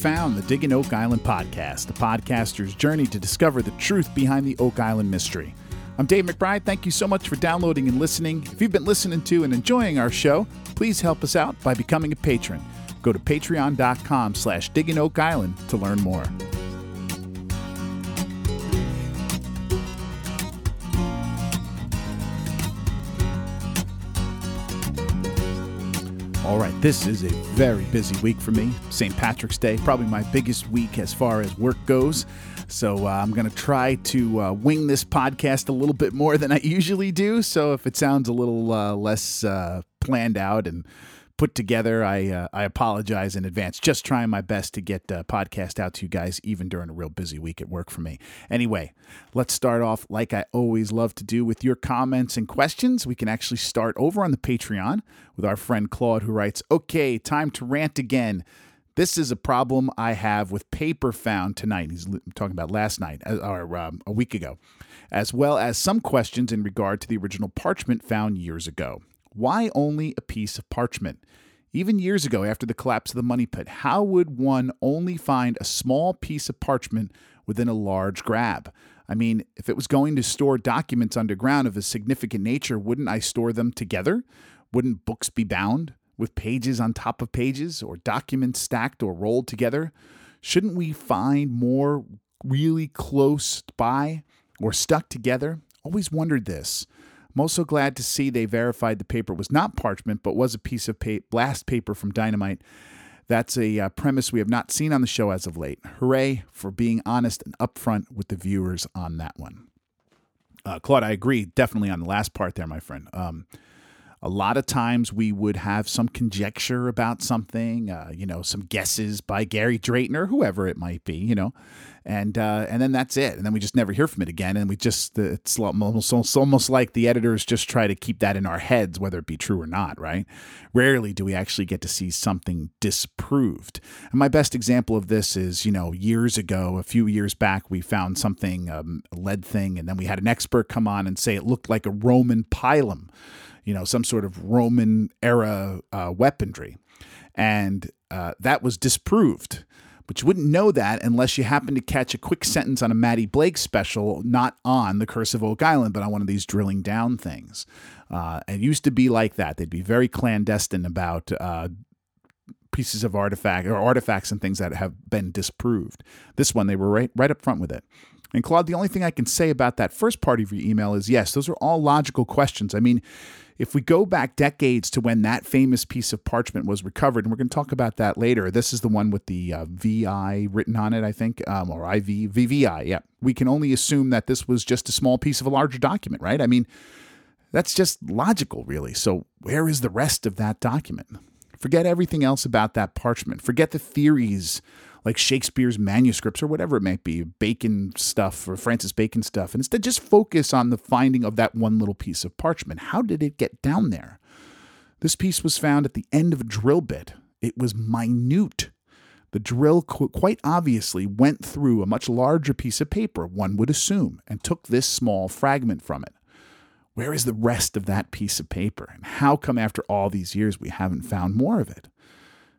Found the Digging Oak Island podcast, the podcaster's journey to discover the truth behind the Oak Island mystery. I'm Dave McBride. Thank you so much for downloading and listening. If you've been listening to and enjoying our show, please help us out by becoming a patron. Go to patreon.com slash digging oak island to learn more. All right, this is a very busy week for me. St. Patrick's Day, probably my biggest week as far as work goes. So uh, I'm going to try to uh, wing this podcast a little bit more than I usually do. So if it sounds a little uh, less uh, planned out and put together. I uh, I apologize in advance. Just trying my best to get a podcast out to you guys, even during a real busy week at work for me. Anyway, let's start off like I always love to do with your comments and questions. We can actually start over on the Patreon with our friend Claude, who writes, "Okay, time to rant again." This is a problem I have with paper found tonight. He's talking about last night uh, or um, a week ago, as well as some questions in regard to the original parchment found years ago. Why only a piece of parchment? Even years ago, after the collapse of the money pit, how would one only find a small piece of parchment within a large grab? I mean, if it was going to store documents underground of a significant nature, wouldn't I store them together? Wouldn't books be bound with pages on top of pages or documents stacked or rolled together? Shouldn't we find more really close by or stuck together? Always wondered this. I'm also glad to see they verified the paper was not parchment, but was a piece of pa- blast paper from dynamite. That's a uh, premise we have not seen on the show as of late. Hooray for being honest and upfront with the viewers on that one. Uh, Claude, I agree definitely on the last part there, my friend. Um, a lot of times we would have some conjecture about something, uh, you know, some guesses by Gary Drayton or whoever it might be, you know, and uh, and then that's it, and then we just never hear from it again, and we just it's almost it's almost like the editors just try to keep that in our heads, whether it be true or not, right? Rarely do we actually get to see something disproved. And my best example of this is, you know, years ago, a few years back, we found something um, a lead thing, and then we had an expert come on and say it looked like a Roman pilum you know, some sort of Roman era uh, weaponry. And uh, that was disproved. But you wouldn't know that unless you happened to catch a quick sentence on a Matty Blake special, not on the Curse of Oak Island, but on one of these drilling down things. Uh, it used to be like that. They'd be very clandestine about uh, pieces of artifact or artifacts and things that have been disproved. This one, they were right, right up front with it. And Claude, the only thing I can say about that first part of your email is yes, those are all logical questions. I mean, if we go back decades to when that famous piece of parchment was recovered, and we're going to talk about that later, this is the one with the uh, VI written on it, I think, um, or IV, VVI, yeah. We can only assume that this was just a small piece of a larger document, right? I mean, that's just logical, really. So, where is the rest of that document? Forget everything else about that parchment. Forget the theories like Shakespeare's manuscripts or whatever it might be, Bacon stuff or Francis Bacon stuff, and instead just focus on the finding of that one little piece of parchment. How did it get down there? This piece was found at the end of a drill bit. It was minute. The drill quite obviously went through a much larger piece of paper, one would assume, and took this small fragment from it. Where is the rest of that piece of paper? And how come after all these years we haven't found more of it?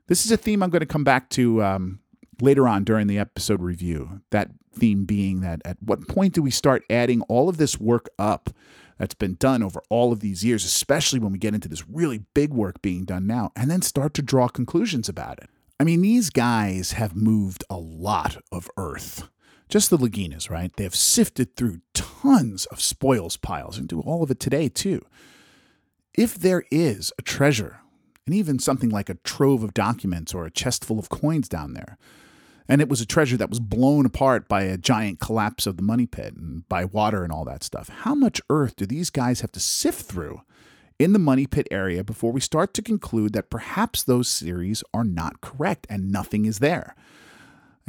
This is a theme I'm going to come back to um, later on during the episode review. That theme being that at what point do we start adding all of this work up that's been done over all of these years, especially when we get into this really big work being done now, and then start to draw conclusions about it? I mean, these guys have moved a lot of earth. Just the Laginas, right? They have sifted through tons of spoils piles and do all of it today, too. If there is a treasure, and even something like a trove of documents or a chest full of coins down there, and it was a treasure that was blown apart by a giant collapse of the money pit and by water and all that stuff. How much earth do these guys have to sift through in the money pit area before we start to conclude that perhaps those series are not correct and nothing is there?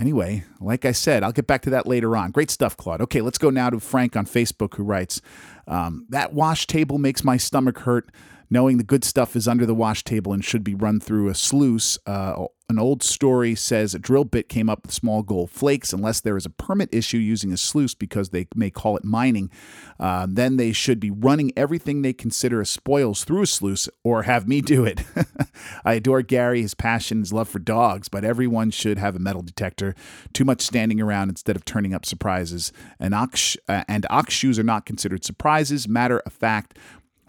Anyway, like I said, I'll get back to that later on. Great stuff, Claude. Okay, let's go now to Frank on Facebook who writes um, That wash table makes my stomach hurt knowing the good stuff is under the wash table and should be run through a sluice, uh, an old story says a drill bit came up with small gold flakes. Unless there is a permit issue using a sluice because they may call it mining, uh, then they should be running everything they consider as spoils through a sluice or have me do it. I adore Gary, his passion, his love for dogs, but everyone should have a metal detector. Too much standing around instead of turning up surprises. And ox, uh, and ox shoes are not considered surprises. Matter of fact,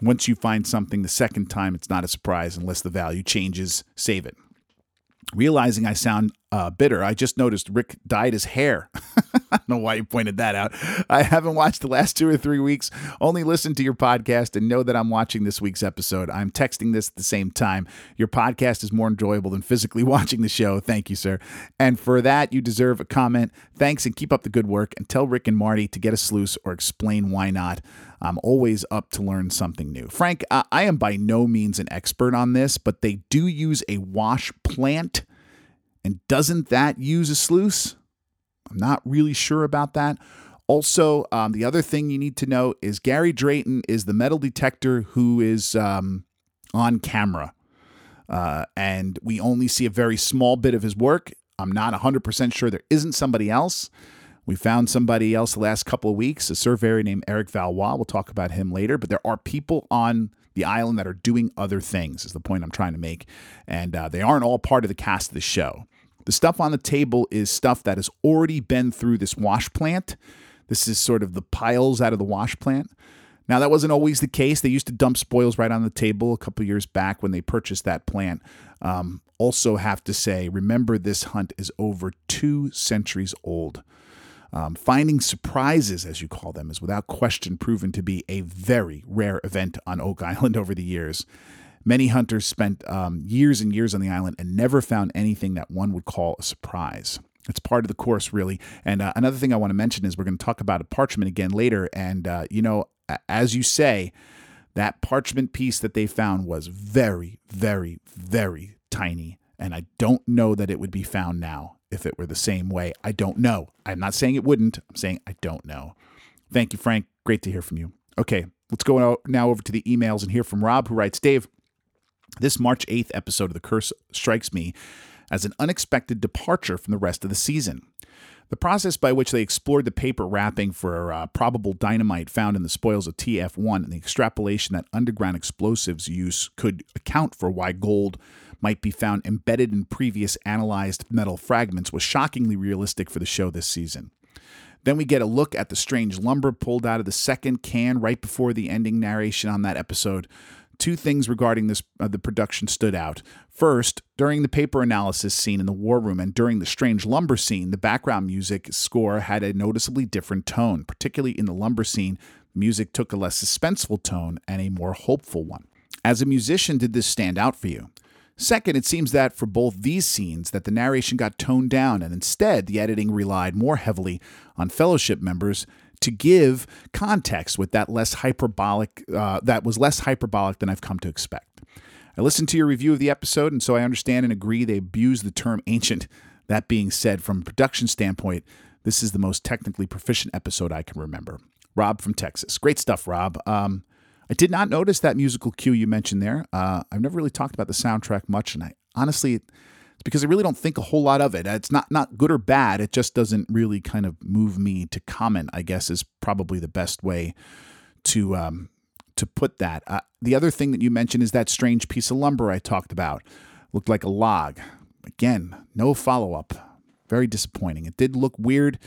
once you find something the second time, it's not a surprise unless the value changes. Save it. Realizing I sound uh, bitter, I just noticed Rick dyed his hair. I don't know why you pointed that out. I haven't watched the last two or three weeks, only listened to your podcast and know that I'm watching this week's episode. I'm texting this at the same time. Your podcast is more enjoyable than physically watching the show. Thank you, sir. And for that, you deserve a comment. Thanks and keep up the good work. And tell Rick and Marty to get a sluice or explain why not. I'm always up to learn something new. Frank, I, I am by no means an expert on this, but they do use a wash plant. And doesn't that use a sluice? I'm not really sure about that. Also, um, the other thing you need to know is Gary Drayton is the metal detector who is um, on camera. Uh, and we only see a very small bit of his work. I'm not 100% sure there isn't somebody else. We found somebody else the last couple of weeks, a surveyor named Eric Valois. We'll talk about him later, but there are people on the island that are doing other things, is the point I'm trying to make. And uh, they aren't all part of the cast of the show. The stuff on the table is stuff that has already been through this wash plant. This is sort of the piles out of the wash plant. Now, that wasn't always the case. They used to dump spoils right on the table a couple years back when they purchased that plant. Um, also, have to say, remember this hunt is over two centuries old. Um, finding surprises, as you call them, is without question proven to be a very rare event on Oak Island over the years. Many hunters spent um, years and years on the island and never found anything that one would call a surprise. It's part of the course, really. And uh, another thing I want to mention is we're going to talk about a parchment again later. And, uh, you know, as you say, that parchment piece that they found was very, very, very tiny. And I don't know that it would be found now if it were the same way. I don't know. I'm not saying it wouldn't. I'm saying I don't know. Thank you, Frank. Great to hear from you. Okay, let's go now over to the emails and hear from Rob, who writes Dave, this March 8th episode of The Curse strikes me as an unexpected departure from the rest of the season. The process by which they explored the paper wrapping for uh, probable dynamite found in the spoils of TF1 and the extrapolation that underground explosives use could account for why gold might be found embedded in previous analyzed metal fragments was shockingly realistic for the show this season. Then we get a look at the strange lumber pulled out of the second can right before the ending narration on that episode. Two things regarding this uh, the production stood out. First, during the paper analysis scene in the war room and during the strange lumber scene, the background music score had a noticeably different tone. Particularly in the lumber scene, music took a less suspenseful tone and a more hopeful one. As a musician, did this stand out for you? Second, it seems that for both these scenes that the narration got toned down and instead the editing relied more heavily on fellowship members to give context with that less hyperbolic uh, that was less hyperbolic than I've come to expect. I listened to your review of the episode and so I understand and agree they abuse the term ancient. That being said, from a production standpoint, this is the most technically proficient episode I can remember. Rob from Texas. Great stuff, Rob. Um, I did not notice that musical cue you mentioned there. Uh, I've never really talked about the soundtrack much, and I honestly, it's because I really don't think a whole lot of it. It's not not good or bad. It just doesn't really kind of move me to comment. I guess is probably the best way to um, to put that. Uh, the other thing that you mentioned is that strange piece of lumber I talked about. Looked like a log. Again, no follow up. Very disappointing. It did look weird.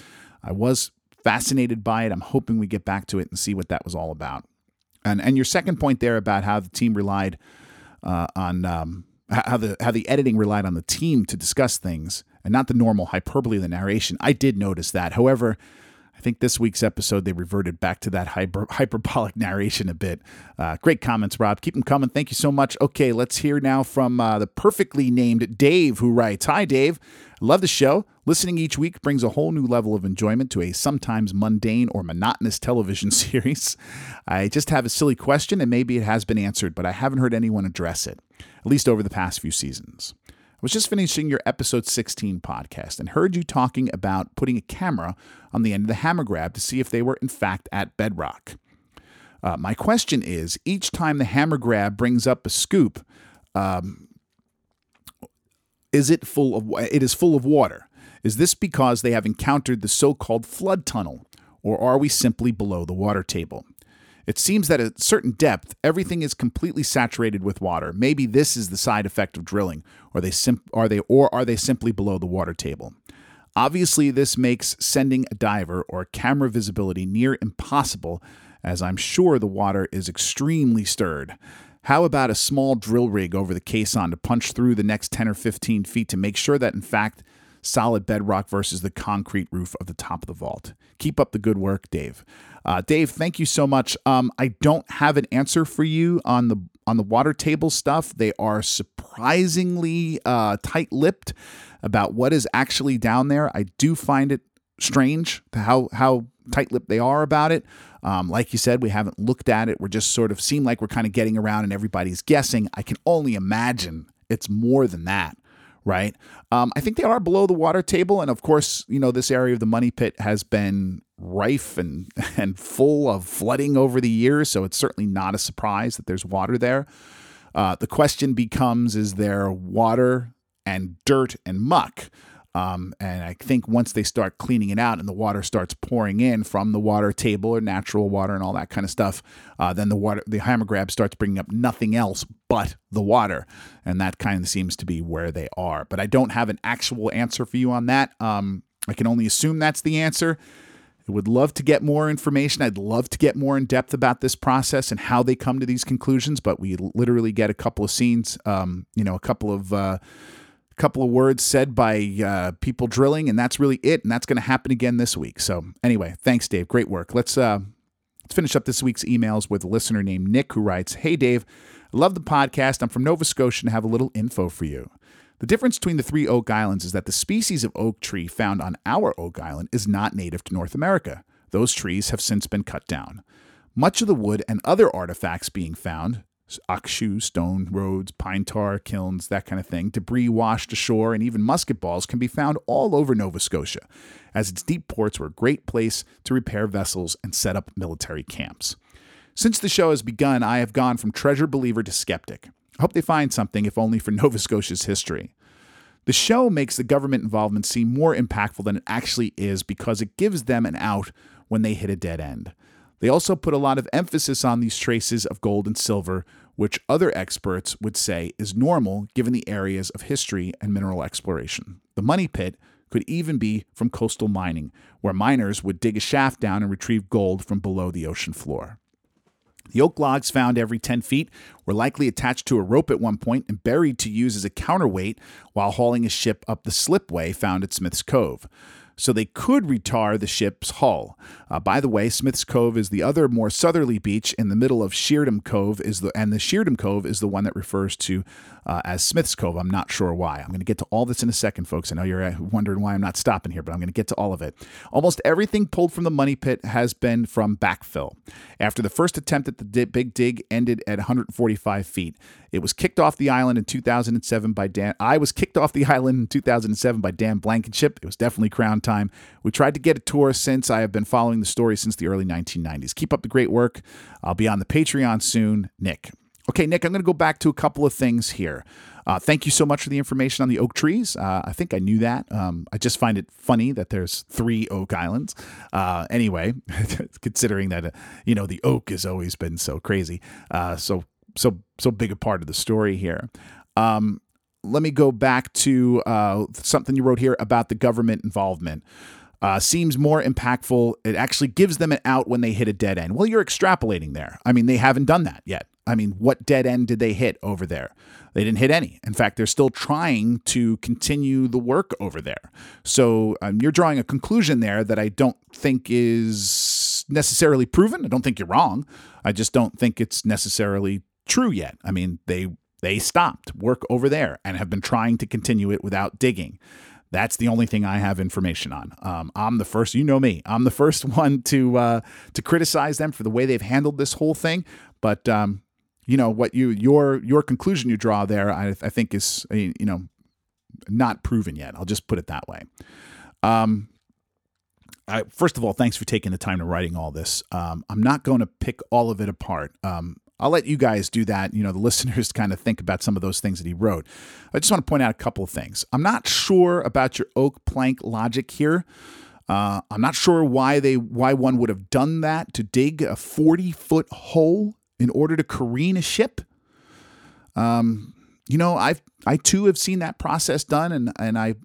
I was fascinated by it. I'm hoping we get back to it and see what that was all about. And and your second point there about how the team relied uh, on um, how the how the editing relied on the team to discuss things and not the normal hyperbole of the narration. I did notice that. However, I think this week's episode they reverted back to that hyper, hyperbolic narration a bit. Uh, great comments, Rob. Keep them coming. Thank you so much. Okay, let's hear now from uh, the perfectly named Dave, who writes Hi, Dave. Love the show. Listening each week brings a whole new level of enjoyment to a sometimes mundane or monotonous television series. I just have a silly question, and maybe it has been answered, but I haven't heard anyone address it, at least over the past few seasons. I was just finishing your episode 16 podcast and heard you talking about putting a camera on the end of the hammer grab to see if they were in fact at bedrock. Uh, my question is each time the hammer grab brings up a scoop, um, Is it full of it is full of water? Is this because they have encountered the so-called flood tunnel, or are we simply below the water table? It seems that at a certain depth, everything is completely saturated with water. Maybe this is the side effect of drilling, or they sim- are they or are they simply below the water table? Obviously, this makes sending a diver or camera visibility near impossible, as I'm sure the water is extremely stirred. How about a small drill rig over the caisson to punch through the next 10 or 15 feet to make sure that, in fact, solid bedrock versus the concrete roof of the top of the vault? Keep up the good work, Dave. Uh, Dave, thank you so much. Um, I don't have an answer for you on the on the water table stuff. They are surprisingly uh, tight-lipped about what is actually down there. I do find it strange how how tight-lipped they are about it. Um, like you said, we haven't looked at it. We're just sort of seem like we're kind of getting around and everybody's guessing. I can only imagine it's more than that right? Um, I think they are below the water table, and of course, you know this area of the money pit has been rife and and full of flooding over the years, so it's certainly not a surprise that there's water there. Uh, the question becomes: Is there water and dirt and muck? Um, and I think once they start cleaning it out and the water starts pouring in from the water table or natural water and all that kind of stuff, uh, then the water, the hammer grab starts bringing up nothing else but the water, and that kind of seems to be where they are. But I don't have an actual answer for you on that. Um, I can only assume that's the answer. I would love to get more information. I'd love to get more in depth about this process and how they come to these conclusions. But we literally get a couple of scenes, um, you know, a couple of. Uh, couple of words said by uh, people drilling, and that's really it. And that's going to happen again this week. So anyway, thanks, Dave. Great work. Let's uh, let's finish up this week's emails with a listener named Nick who writes, "Hey, Dave, I love the podcast. I'm from Nova Scotia and have a little info for you." The difference between the three oak islands is that the species of oak tree found on our oak island is not native to North America. Those trees have since been cut down. Much of the wood and other artifacts being found, ox shoes, stone roads, pine tar kilns, that kind of thing, debris washed ashore, and even musket balls can be found all over Nova Scotia, as its deep ports were a great place to repair vessels and set up military camps. Since the show has begun, I have gone from treasure believer to skeptic. I hope they find something, if only for Nova Scotia's history. The show makes the government involvement seem more impactful than it actually is because it gives them an out when they hit a dead end. They also put a lot of emphasis on these traces of gold and silver, which other experts would say is normal given the areas of history and mineral exploration. The money pit could even be from coastal mining, where miners would dig a shaft down and retrieve gold from below the ocean floor. The oak logs found every 10 feet were likely attached to a rope at one point and buried to use as a counterweight while hauling a ship up the slipway found at Smith's Cove so they could retar the ship's hull. Uh, by the way, Smith's Cove is the other more southerly beach in the middle of Sheerdham Cove is the and the Sheerdham Cove is the one that refers to uh, as Smith's Cove. I'm not sure why. I'm going to get to all this in a second, folks. I know you're uh, wondering why I'm not stopping here, but I'm going to get to all of it. Almost everything pulled from the money pit has been from backfill. After the first attempt at the di- big dig ended at 145 feet, it was kicked off the island in 2007 by Dan. I was kicked off the island in 2007 by Dan Blankenship. It was definitely crown time. We tried to get a tour since. I have been following the story since the early 1990s. Keep up the great work. I'll be on the Patreon soon. Nick. Okay, Nick, I'm going to go back to a couple of things here. Uh, thank you so much for the information on the oak trees. Uh, I think I knew that. Um, I just find it funny that there's three oak islands. Uh, anyway, considering that uh, you know the oak has always been so crazy, uh, so so so big a part of the story here. Um, let me go back to uh, something you wrote here about the government involvement. Uh, seems more impactful. It actually gives them an out when they hit a dead end. Well, you're extrapolating there. I mean, they haven't done that yet. I mean, what dead end did they hit over there? They didn't hit any. In fact, they're still trying to continue the work over there. So um, you're drawing a conclusion there that I don't think is necessarily proven. I don't think you're wrong. I just don't think it's necessarily true yet. I mean, they they stopped work over there and have been trying to continue it without digging. That's the only thing I have information on. Um, I'm the first, you know me. I'm the first one to uh, to criticize them for the way they've handled this whole thing. But um, you know what you your your conclusion you draw there, I, I think is you know not proven yet. I'll just put it that way. Um, I, first of all, thanks for taking the time to writing all this. Um, I'm not going to pick all of it apart. Um, I'll let you guys do that, you know, the listeners kind of think about some of those things that he wrote. I just want to point out a couple of things. I'm not sure about your oak plank logic here. Uh, I'm not sure why they why one would have done that to dig a 40 foot hole in order to careen a ship. Um, you know, I've I too have seen that process done, and and I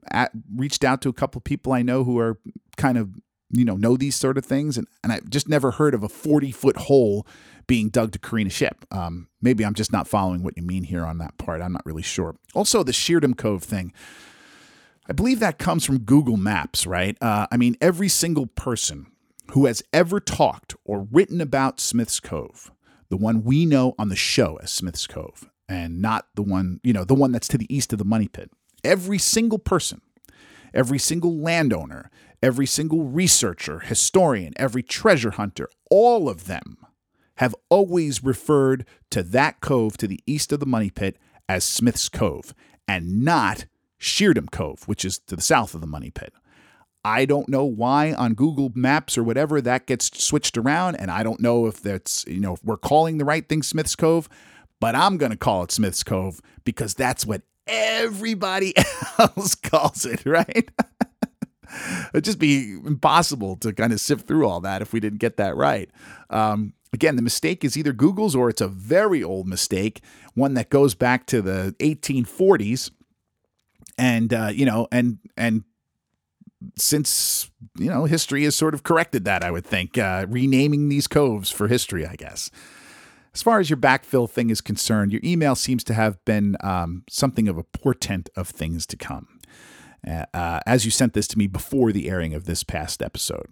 reached out to a couple of people I know who are kind of you know know these sort of things, and and I've just never heard of a 40 foot hole being dug to careen a ship. Um, maybe I'm just not following what you mean here on that part. I'm not really sure. Also, the Sheardham Cove thing. I believe that comes from Google Maps, right? Uh, I mean, every single person who has ever talked or written about Smith's Cove, the one we know on the show as Smith's Cove, and not the one, you know, the one that's to the east of the money pit. Every single person, every single landowner, every single researcher, historian, every treasure hunter, all of them have always referred to that cove to the east of the money pit as Smith's Cove and not Sheardham Cove, which is to the south of the money pit. I don't know why on Google Maps or whatever that gets switched around, and I don't know if that's, you know, if we're calling the right thing Smith's Cove, but I'm to call it Smith's Cove because that's what everybody else calls it, right? It'd just be impossible to kind of sift through all that if we didn't get that right. Um, again, the mistake is either Google's or it's a very old mistake, one that goes back to the 1840s and uh, you know, and and since you know history has sort of corrected that, I would think uh, renaming these coves for history, I guess. As far as your backfill thing is concerned, your email seems to have been um, something of a portent of things to come. Uh, as you sent this to me before the airing of this past episode.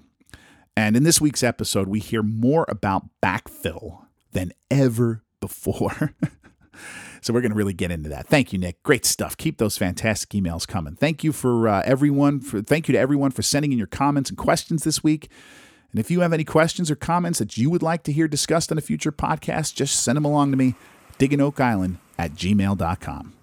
And in this week's episode, we hear more about backfill than ever before. So we're going to really get into that. Thank you, Nick. Great stuff. Keep those fantastic emails coming. Thank you for uh, everyone. For thank you to everyone for sending in your comments and questions this week. And if you have any questions or comments that you would like to hear discussed on a future podcast, just send them along to me, digginoakisland at gmail.com.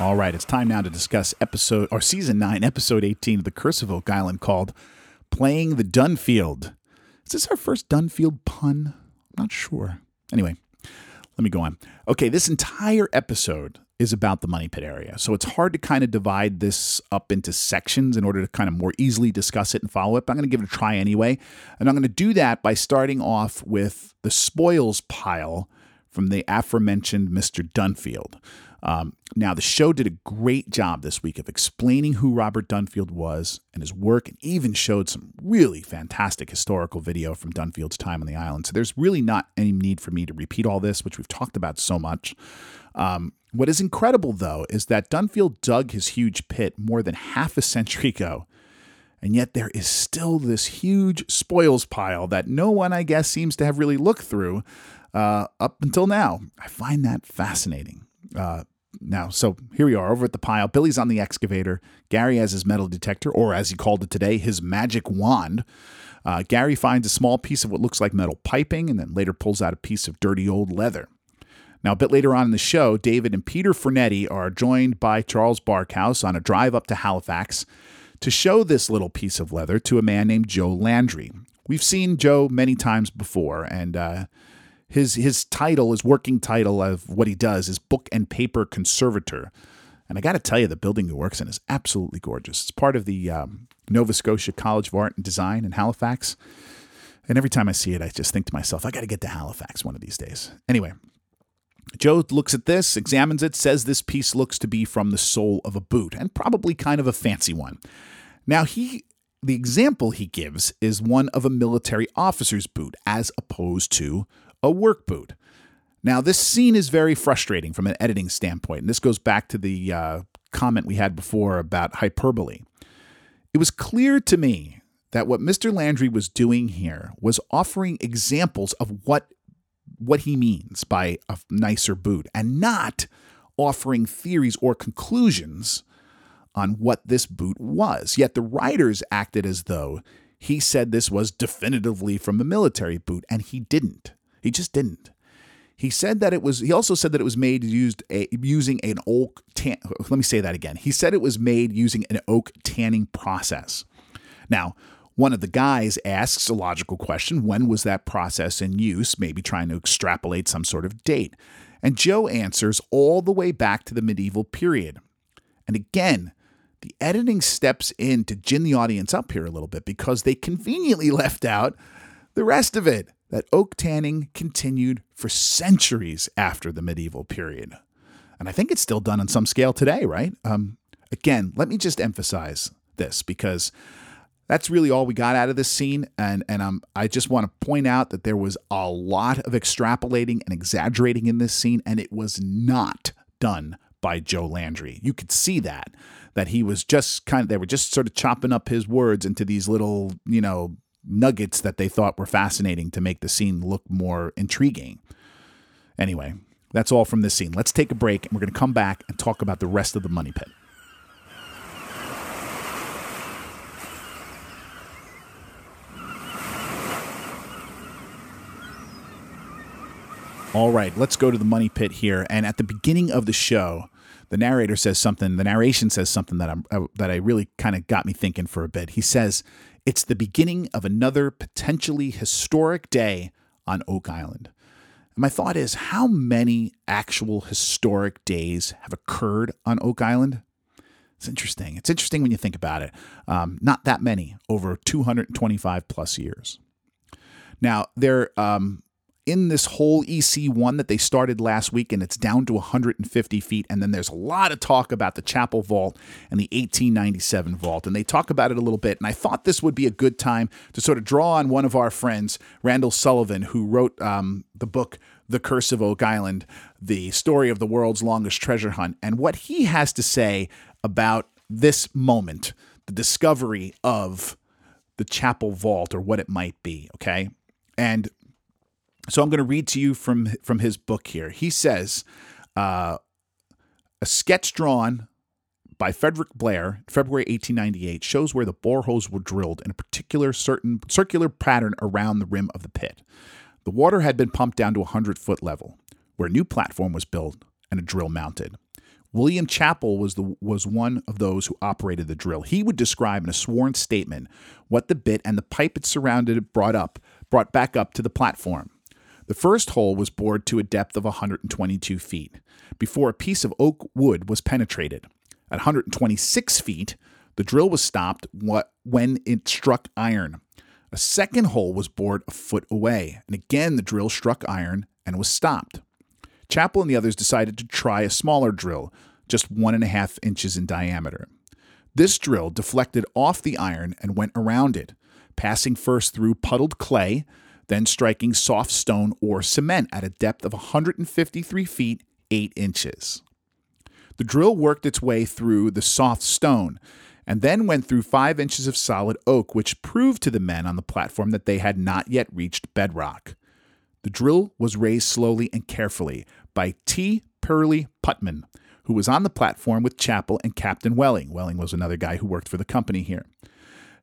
All right, it's time now to discuss episode or season 9, episode 18 of the Curse of Oak Island called Playing the Dunfield. Is this our first Dunfield pun? I'm not sure. Anyway, let me go on. Okay, this entire episode is about the money pit area. So it's hard to kind of divide this up into sections in order to kind of more easily discuss it and follow it. But I'm going to give it a try anyway. And I'm going to do that by starting off with the spoils pile from the aforementioned Mr. Dunfield. Um, now, the show did a great job this week of explaining who Robert Dunfield was and his work, and even showed some really fantastic historical video from Dunfield's time on the island. So there's really not any need for me to repeat all this, which we've talked about so much. Um, what is incredible, though, is that Dunfield dug his huge pit more than half a century ago. And yet there is still this huge spoils pile that no one, I guess, seems to have really looked through uh, up until now. I find that fascinating. Uh, now, so here we are over at the pile. Billy's on the excavator. Gary has his metal detector, or as he called it today, his magic wand. Uh, Gary finds a small piece of what looks like metal piping and then later pulls out a piece of dirty old leather. Now, a bit later on in the show, David and Peter Fornetti are joined by Charles Barkhouse on a drive up to Halifax to show this little piece of leather to a man named Joe Landry. We've seen Joe many times before, and uh, his his title, his working title of what he does is book and paper conservator. And I got to tell you, the building he works in is absolutely gorgeous. It's part of the um, Nova Scotia College of Art and Design in Halifax. And every time I see it, I just think to myself, I got to get to Halifax one of these days. Anyway, Joe looks at this, examines it, says this piece looks to be from the sole of a boot, and probably kind of a fancy one. Now, he the example he gives is one of a military officer's boot, as opposed to a work boot. Now, this scene is very frustrating from an editing standpoint, and this goes back to the uh, comment we had before about hyperbole. It was clear to me that what Mr. Landry was doing here was offering examples of what what he means by a nicer boot and not offering theories or conclusions on what this boot was. Yet the writers acted as though he said this was definitively from a military boot, and he didn't. He just didn't. He said that it was. He also said that it was made used a, using an oak. Tan, let me say that again. He said it was made using an oak tanning process. Now, one of the guys asks a logical question: When was that process in use? Maybe trying to extrapolate some sort of date. And Joe answers all the way back to the medieval period. And again, the editing steps in to gin the audience up here a little bit because they conveniently left out the rest of it that oak tanning continued for centuries after the medieval period. And I think it's still done on some scale today, right? Um, again, let me just emphasize this because that's really all we got out of this scene. And, and um, I just want to point out that there was a lot of extrapolating and exaggerating in this scene, and it was not done by Joe Landry. You could see that that he was just kind of they were just sort of chopping up his words into these little, you know, nuggets that they thought were fascinating to make the scene look more intriguing. Anyway, that's all from this scene. Let's take a break and we're going to come back and talk about the rest of the money pit. All right, let's go to the money pit here. And at the beginning of the show, the narrator says something. The narration says something that I'm uh, that I really kind of got me thinking for a bit. He says, "It's the beginning of another potentially historic day on Oak Island." And my thought is, how many actual historic days have occurred on Oak Island? It's interesting. It's interesting when you think about it. Um, not that many over 225 plus years. Now, there um, in this whole EC1 that they started last week, and it's down to 150 feet. And then there's a lot of talk about the Chapel Vault and the 1897 Vault, and they talk about it a little bit. And I thought this would be a good time to sort of draw on one of our friends, Randall Sullivan, who wrote um, the book The Curse of Oak Island, the story of the world's longest treasure hunt, and what he has to say about this moment, the discovery of the Chapel Vault or what it might be. Okay. And so I'm going to read to you from from his book here. He says, uh, a sketch drawn by Frederick Blair, February 1898, shows where the boreholes were drilled in a particular certain circular pattern around the rim of the pit. The water had been pumped down to a 100 foot level, where a new platform was built and a drill mounted. William Chappell was the was one of those who operated the drill. He would describe in a sworn statement what the bit and the pipe it surrounded brought up brought back up to the platform. The first hole was bored to a depth of 122 feet before a piece of oak wood was penetrated. At 126 feet, the drill was stopped when it struck iron. A second hole was bored a foot away, and again the drill struck iron and was stopped. Chappell and the others decided to try a smaller drill, just one and a half inches in diameter. This drill deflected off the iron and went around it, passing first through puddled clay, then striking soft stone or cement at a depth of 153 feet 8 inches. The drill worked its way through the soft stone and then went through 5 inches of solid oak, which proved to the men on the platform that they had not yet reached bedrock. The drill was raised slowly and carefully by T. Pearly Putnam, who was on the platform with Chappell and Captain Welling. Welling was another guy who worked for the company here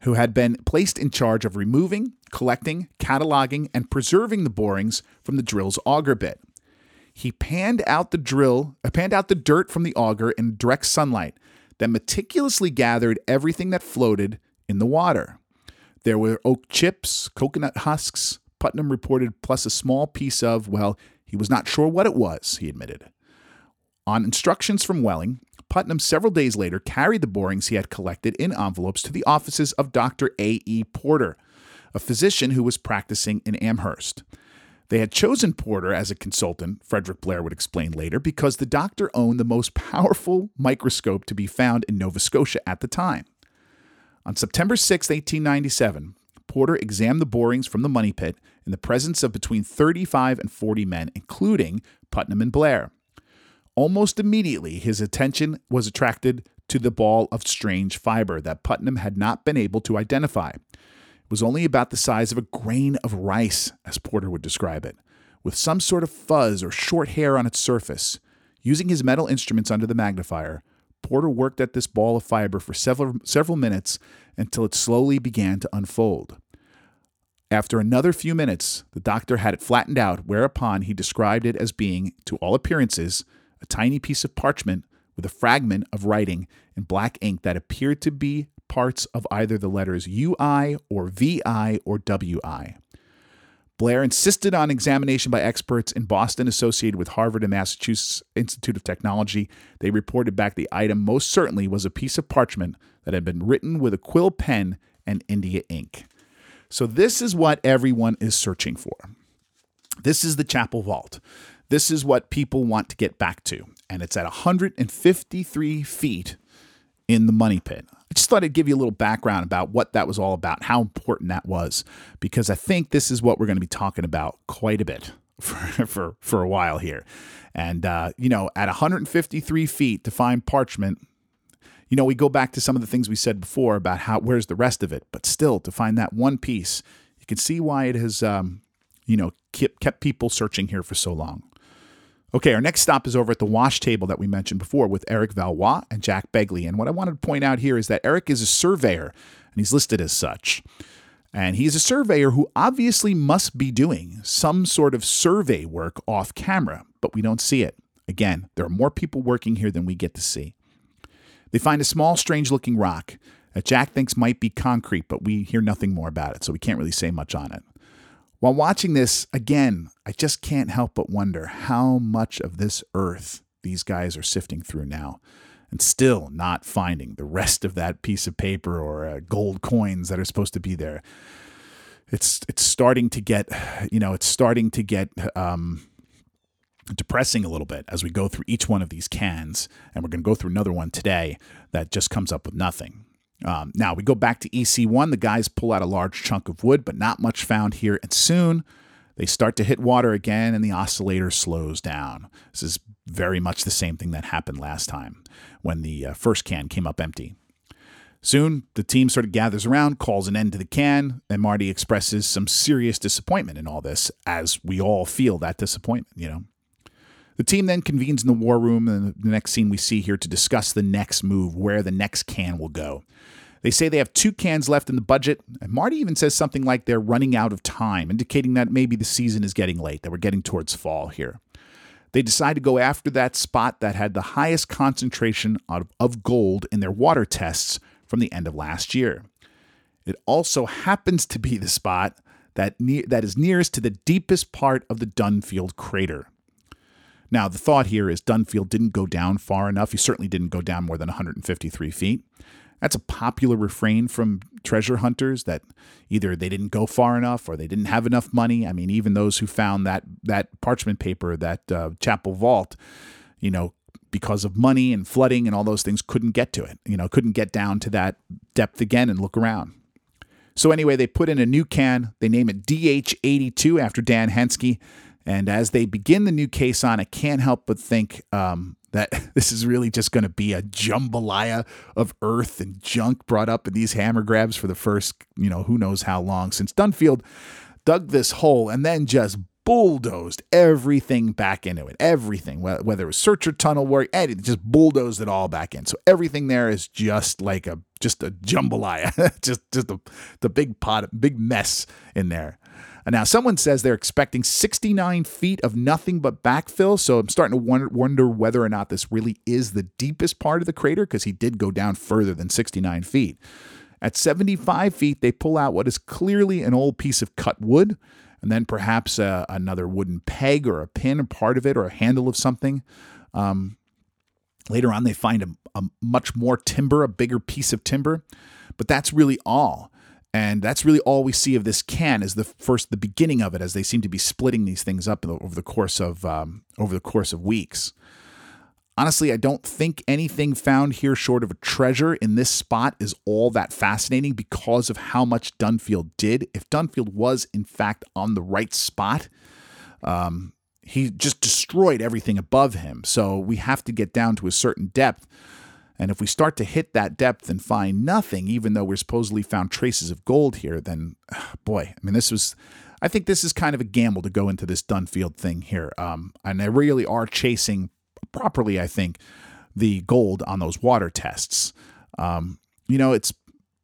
who had been placed in charge of removing, collecting, cataloging, and preserving the borings from the drill's auger bit. He panned out the drill, uh, panned out the dirt from the auger in direct sunlight, then meticulously gathered everything that floated in the water. There were oak chips, coconut husks, Putnam reported, plus a small piece of, well, he was not sure what it was, he admitted. On instructions from Welling, Putnam several days later carried the borings he had collected in envelopes to the offices of Dr. A. E. Porter, a physician who was practicing in Amherst. They had chosen Porter as a consultant, Frederick Blair would explain later, because the doctor owned the most powerful microscope to be found in Nova Scotia at the time. On September 6, 1897, Porter examined the borings from the money pit in the presence of between 35 and 40 men, including Putnam and Blair. Almost immediately, his attention was attracted to the ball of strange fiber that Putnam had not been able to identify. It was only about the size of a grain of rice, as Porter would describe it, with some sort of fuzz or short hair on its surface. Using his metal instruments under the magnifier, Porter worked at this ball of fiber for several, several minutes until it slowly began to unfold. After another few minutes, the doctor had it flattened out, whereupon he described it as being, to all appearances, a tiny piece of parchment with a fragment of writing in black ink that appeared to be parts of either the letters UI or VI or WI. Blair insisted on examination by experts in Boston associated with Harvard and Massachusetts Institute of Technology. They reported back the item most certainly was a piece of parchment that had been written with a quill pen and India ink. So, this is what everyone is searching for. This is the chapel vault. This is what people want to get back to. And it's at 153 feet in the money pit. I just thought I'd give you a little background about what that was all about, how important that was, because I think this is what we're going to be talking about quite a bit for, for, for a while here. And, uh, you know, at 153 feet to find parchment, you know, we go back to some of the things we said before about how, where's the rest of it, but still to find that one piece, you can see why it has, um, you know, kept, kept people searching here for so long. Okay, our next stop is over at the wash table that we mentioned before with Eric Valois and Jack Begley. And what I wanted to point out here is that Eric is a surveyor, and he's listed as such. And he's a surveyor who obviously must be doing some sort of survey work off camera, but we don't see it. Again, there are more people working here than we get to see. They find a small, strange looking rock that Jack thinks might be concrete, but we hear nothing more about it, so we can't really say much on it. While watching this, again, I just can't help but wonder how much of this earth these guys are sifting through now and still not finding the rest of that piece of paper or uh, gold coins that are supposed to be there. It's it's starting to get, you know, it's starting to get um, depressing a little bit as we go through each one of these cans, and we're going to go through another one today that just comes up with nothing. Um, now we go back to EC1. The guys pull out a large chunk of wood, but not much found here. And soon they start to hit water again, and the oscillator slows down. This is very much the same thing that happened last time when the uh, first can came up empty. Soon, the team sort of gathers around, calls an end to the can, and Marty expresses some serious disappointment in all this, as we all feel that disappointment, you know. The team then convenes in the war room, and the next scene we see here to discuss the next move, where the next can will go. They say they have two cans left in the budget, and Marty even says something like they're running out of time, indicating that maybe the season is getting late, that we're getting towards fall here. They decide to go after that spot that had the highest concentration of, of gold in their water tests from the end of last year. It also happens to be the spot that, ne- that is nearest to the deepest part of the Dunfield crater. Now, the thought here is Dunfield didn't go down far enough. He certainly didn't go down more than 153 feet. That's a popular refrain from treasure hunters that either they didn't go far enough or they didn't have enough money. I mean, even those who found that that parchment paper, that uh, chapel vault, you know, because of money and flooding and all those things, couldn't get to it. You know, couldn't get down to that depth again and look around. So anyway, they put in a new can. They name it DH82 after Dan Henskee. And as they begin the new case on, I can't help but think um, that this is really just going to be a jambalaya of earth and junk brought up in these hammer grabs for the first, you know, who knows how long since Dunfield dug this hole and then just bulldozed everything back into it. Everything, whether it was searcher tunnel work, it just bulldozed it all back in. So everything there is just like a just a jambalaya, just just a the big pot, big mess in there. Now, someone says they're expecting 69 feet of nothing but backfill. So I'm starting to wonder, wonder whether or not this really is the deepest part of the crater because he did go down further than 69 feet. At 75 feet, they pull out what is clearly an old piece of cut wood, and then perhaps uh, another wooden peg or a pin, a part of it, or a handle of something. Um, later on, they find a, a much more timber, a bigger piece of timber, but that's really all. And that's really all we see of this can is the first, the beginning of it, as they seem to be splitting these things up over the course of um, over the course of weeks. Honestly, I don't think anything found here short of a treasure in this spot is all that fascinating because of how much Dunfield did. If Dunfield was in fact on the right spot, um, he just destroyed everything above him. So we have to get down to a certain depth and if we start to hit that depth and find nothing, even though we're supposedly found traces of gold here, then boy, I mean, this was. I think this is kind of a gamble to go into this Dunfield thing here. Um, and they really are chasing properly, I think, the gold on those water tests. Um, you know, it's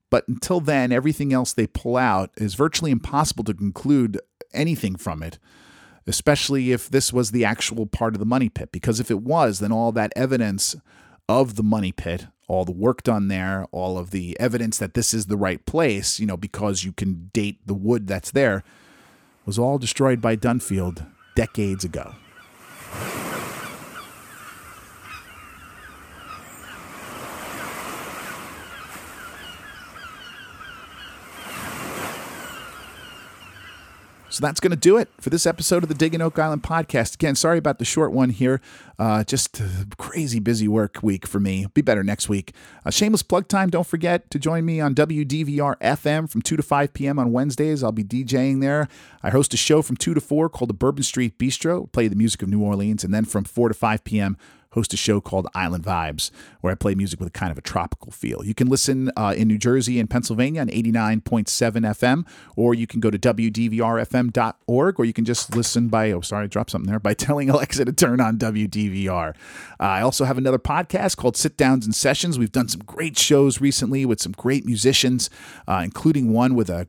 But until then, everything else they pull out is virtually impossible to conclude anything from it, especially if this was the actual part of the money pit. Because if it was, then all that evidence of the money pit, all the work done there, all of the evidence that this is the right place, you know, because you can date the wood that's there, was all destroyed by Dunfield decades ago. So that's going to do it for this episode of the Digging Oak Island podcast. Again, sorry about the short one here. Uh, just crazy busy work week for me. Be better next week. Uh, shameless plug time. Don't forget to join me on WDVR FM from 2 to 5 p.m. on Wednesdays. I'll be DJing there. I host a show from 2 to 4 called the Bourbon Street Bistro, play the music of New Orleans. And then from 4 to 5 p.m., host a show called Island Vibes, where I play music with a kind of a tropical feel. You can listen uh, in New Jersey and Pennsylvania on 89.7 FM, or you can go to WDVRFM.org, or you can just listen by, oh, sorry, I dropped something there, by telling Alexa to turn on WDVR. Uh, I also have another podcast called Sit Downs and Sessions. We've done some great shows recently with some great musicians, uh, including one with a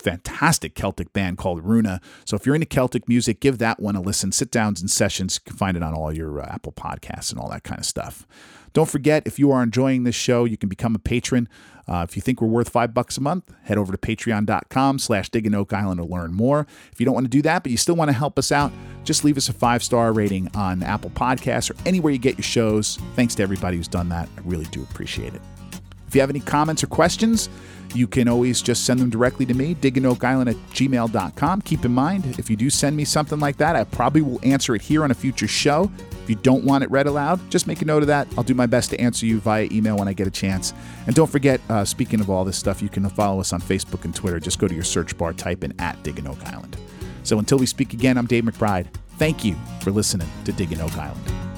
fantastic Celtic band called Runa. So if you're into Celtic music, give that one a listen. Sit downs and sessions. You can find it on all your uh, Apple Podcasts and all that kind of stuff. Don't forget, if you are enjoying this show, you can become a patron. Uh, if you think we're worth five bucks a month, head over to patreon.com slash digging Oak Island to learn more. If you don't want to do that, but you still want to help us out, just leave us a five-star rating on Apple Podcasts or anywhere you get your shows. Thanks to everybody who's done that. I really do appreciate it. If you have any comments or questions, you can always just send them directly to me, digginoakisland at gmail.com. Keep in mind, if you do send me something like that, I probably will answer it here on a future show. If you don't want it read aloud, just make a note of that. I'll do my best to answer you via email when I get a chance. And don't forget, uh, speaking of all this stuff, you can follow us on Facebook and Twitter. Just go to your search bar, type in at Digging Oak Island. So until we speak again, I'm Dave McBride. Thank you for listening to Digging Oak Island.